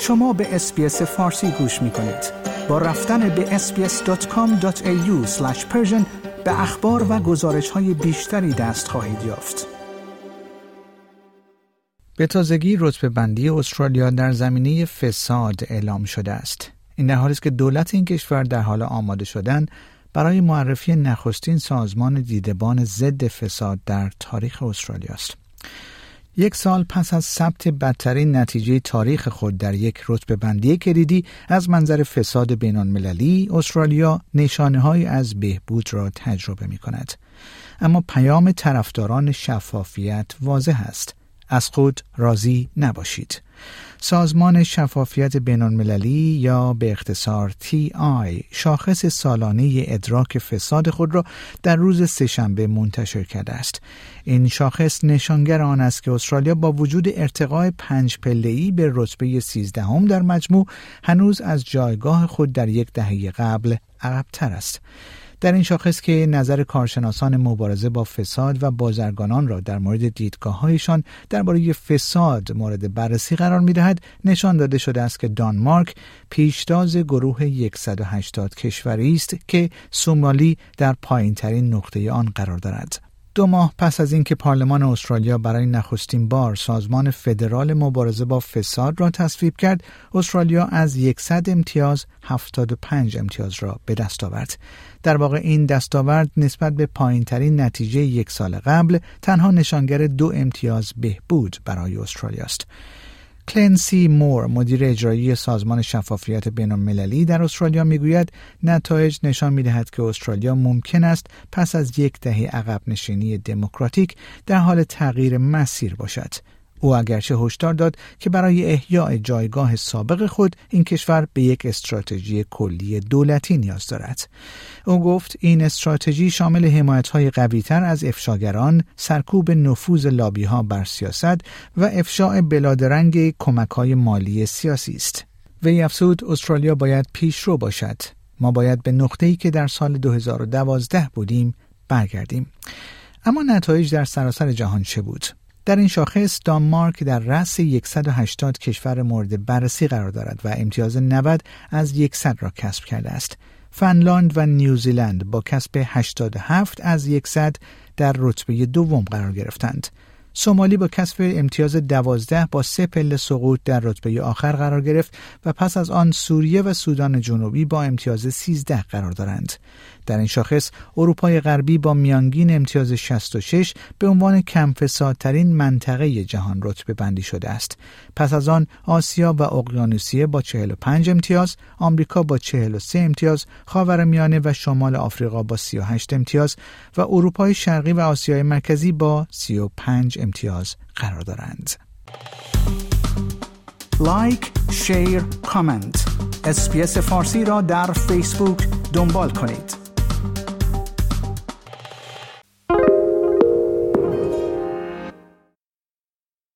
شما به اسپیس فارسی گوش می کنید. با رفتن به sbs.com.au به اخبار و گزارش های بیشتری دست خواهید یافت. به تازگی رتبه بندی استرالیا در زمینه فساد اعلام شده است. این در حالی است که دولت این کشور در حال آماده شدن برای معرفی نخستین سازمان دیدبان ضد فساد در تاریخ استرالیا است. یک سال پس از ثبت بدترین نتیجه تاریخ خود در یک رتبه بندی کلیدی از منظر فساد بینان مللی، استرالیا نشانه از بهبود را تجربه می کند. اما پیام طرفداران شفافیت واضح است. از خود راضی نباشید. سازمان شفافیت بینالمللی یا به اختصار TI شاخص سالانه ادراک فساد خود را در روز سهشنبه منتشر کرده است. این شاخص نشانگر آن است که استرالیا با وجود ارتقای پنج پله‌ای به رتبه سیزدهم در مجموع هنوز از جایگاه خود در یک دهه قبل عقبتر است. در این شاخص که نظر کارشناسان مبارزه با فساد و بازرگانان را در مورد دیدگاه هایشان درباره فساد مورد بررسی قرار می دهد نشان داده شده است که دانمارک پیشتاز گروه 180 کشوری است که سومالی در پایین ترین نقطه آن قرار دارد. دو ماه پس از اینکه پارلمان استرالیا برای نخستین بار سازمان فدرال مبارزه با فساد را تصویب کرد، استرالیا از 100 امتیاز 75 امتیاز را به دست آورد. در واقع این دستاورد نسبت به پایینترین نتیجه یک سال قبل تنها نشانگر دو امتیاز بهبود برای استرالیا است. کلنسی مور مدیر اجرایی سازمان شفافیت بین المللی در استرالیا می‌گوید نتایج نشان می‌دهد که استرالیا ممکن است پس از یک دهه عقب نشینی دموکراتیک در حال تغییر مسیر باشد. او اگرچه هشدار داد که برای احیاء جایگاه سابق خود این کشور به یک استراتژی کلی دولتی نیاز دارد. او گفت این استراتژی شامل حمایت های قوی تر از افشاگران، سرکوب نفوذ لابی ها بر سیاست و افشاء بلادرنگ کمک های مالی سیاسی است. وی افزود استرالیا باید پیشرو باشد. ما باید به نقطه‌ای که در سال 2012 بودیم برگردیم. اما نتایج در سراسر جهان چه بود؟ در این شاخص دانمارک در رأس 180 کشور مورد بررسی قرار دارد و امتیاز 90 از 100 را کسب کرده است. فنلاند و نیوزیلند با کسب 87 از 100 در رتبه دوم قرار گرفتند. سومالی با کسب امتیاز دوازده با سه پله سقوط در رتبه آخر قرار گرفت و پس از آن سوریه و سودان جنوبی با امتیاز 13 قرار دارند. در این شاخص اروپای غربی با میانگین امتیاز 66 به عنوان کم فسادترین منطقه جهان رتبه بندی شده است. پس از آن آسیا و اقیانوسیه با 45 امتیاز، آمریکا با 43 امتیاز، خاورمیانه و شمال آفریقا با 38 امتیاز و اروپای شرقی و آسیای مرکزی با 35 امتیاز قرار دارند. like، share، comment. اسپیس فارسی را در فیسبوک دنبال کنید.